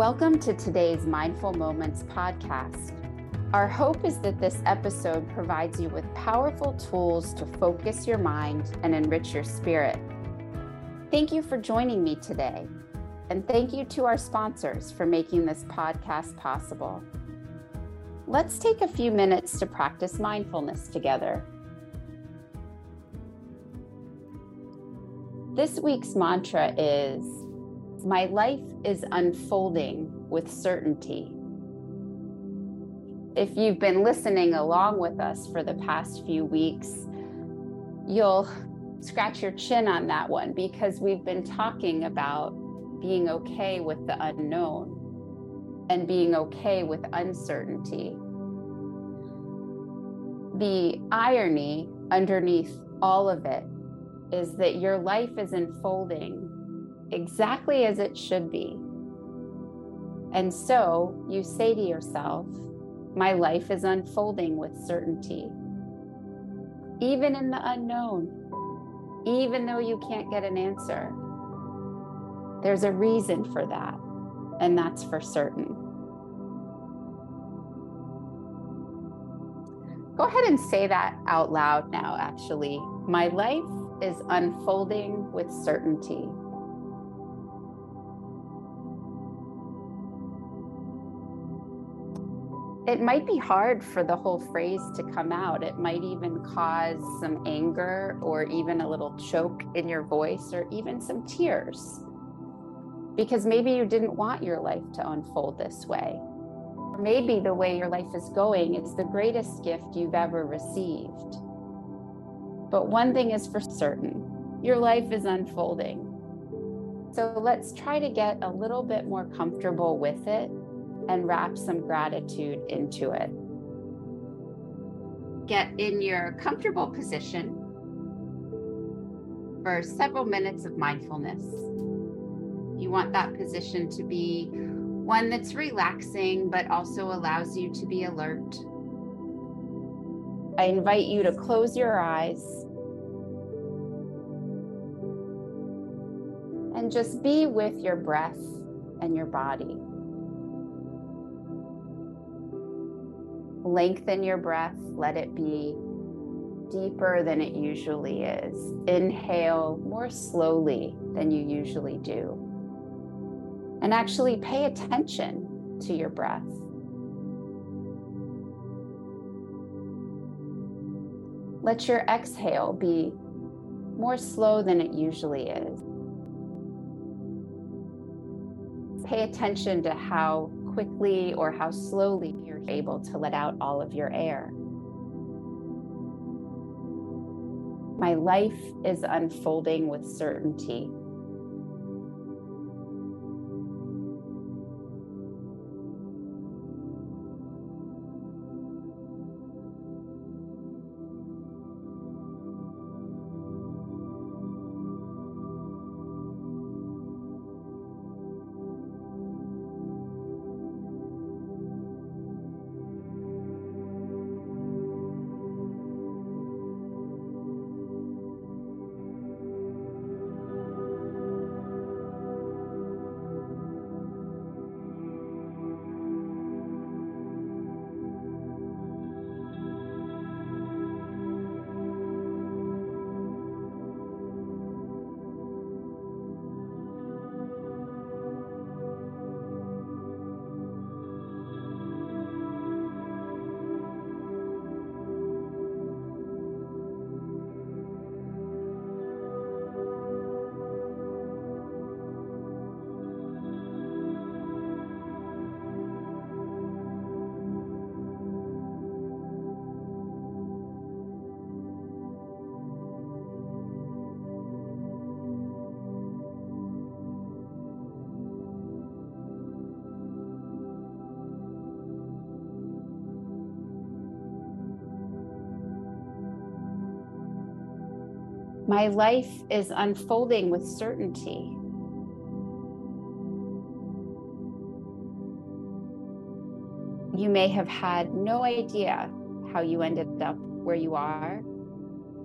Welcome to today's Mindful Moments podcast. Our hope is that this episode provides you with powerful tools to focus your mind and enrich your spirit. Thank you for joining me today, and thank you to our sponsors for making this podcast possible. Let's take a few minutes to practice mindfulness together. This week's mantra is My life is unfolding with certainty. If you've been listening along with us for the past few weeks, you'll scratch your chin on that one because we've been talking about being okay with the unknown and being okay with uncertainty. The irony underneath all of it is that your life is unfolding exactly as it should be. And so you say to yourself, My life is unfolding with certainty. Even in the unknown, even though you can't get an answer, there's a reason for that, and that's for certain. Go ahead and say that out loud now, actually. My life is unfolding with certainty. It might be hard for the whole phrase to come out. It might even cause some anger or even a little choke in your voice or even some tears because maybe you didn't want your life to unfold this way. Or maybe the way your life is going is the greatest gift you've ever received. But one thing is for certain your life is unfolding. So let's try to get a little bit more comfortable with it and wrap some gratitude into it. Get in your comfortable position for several minutes of mindfulness. You want that position to be one that's relaxing, but also allows you to be alert. I invite you to close your eyes and just be with your breath and your body. Lengthen your breath, let it be deeper than it usually is. Inhale more slowly than you usually do and actually pay attention to your breath. Let your exhale be more slow than it usually is. Pay attention to how quickly or how slowly you're able to let out all of your air. My life is unfolding with certainty. My life is unfolding with certainty. You may have had no idea how you ended up where you are,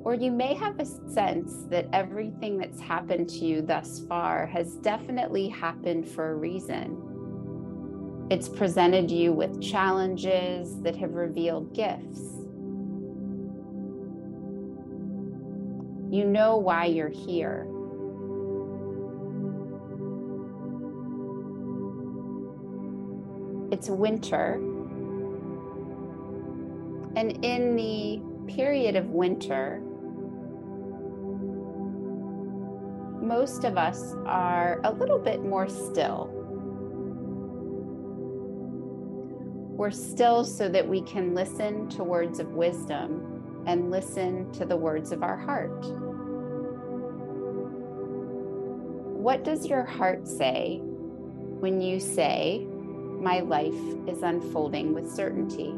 or you may have a sense that everything that's happened to you thus far has definitely happened for a reason. It's presented you with challenges that have revealed gifts. You know why you're here. It's winter. And in the period of winter, most of us are a little bit more still. We're still so that we can listen to words of wisdom and listen to the words of our heart. What does your heart say when you say, My life is unfolding with certainty?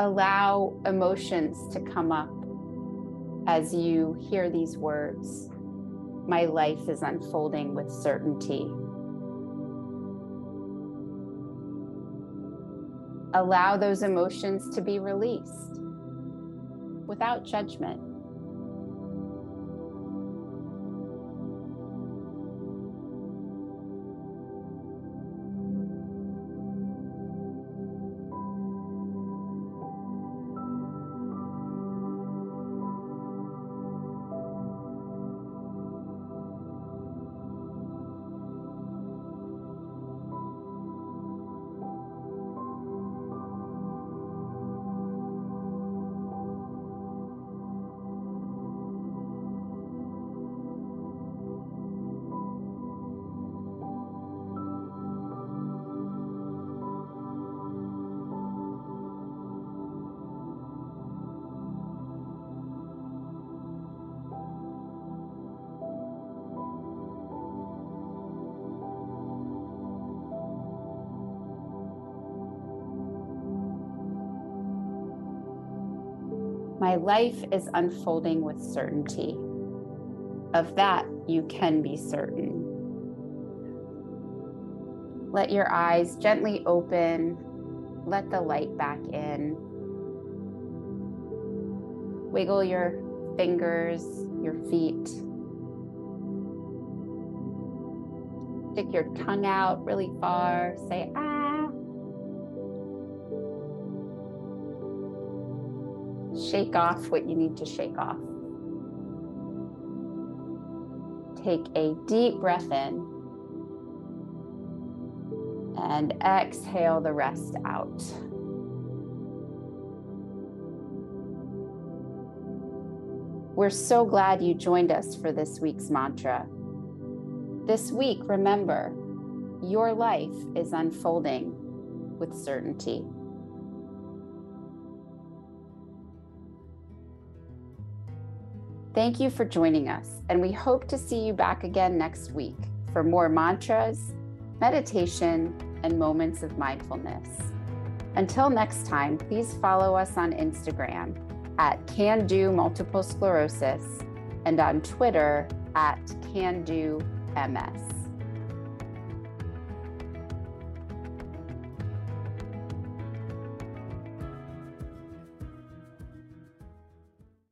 Allow emotions to come up as you hear these words. My life is unfolding with certainty. Allow those emotions to be released without judgment. My life is unfolding with certainty. Of that, you can be certain. Let your eyes gently open. Let the light back in. Wiggle your fingers, your feet. Stick your tongue out really far. Say, ah. Shake off what you need to shake off. Take a deep breath in and exhale the rest out. We're so glad you joined us for this week's mantra. This week, remember, your life is unfolding with certainty. Thank you for joining us, and we hope to see you back again next week for more mantras, meditation, and moments of mindfulness. Until next time, please follow us on Instagram at Can Do Multiple Sclerosis and on Twitter at Can Do MS.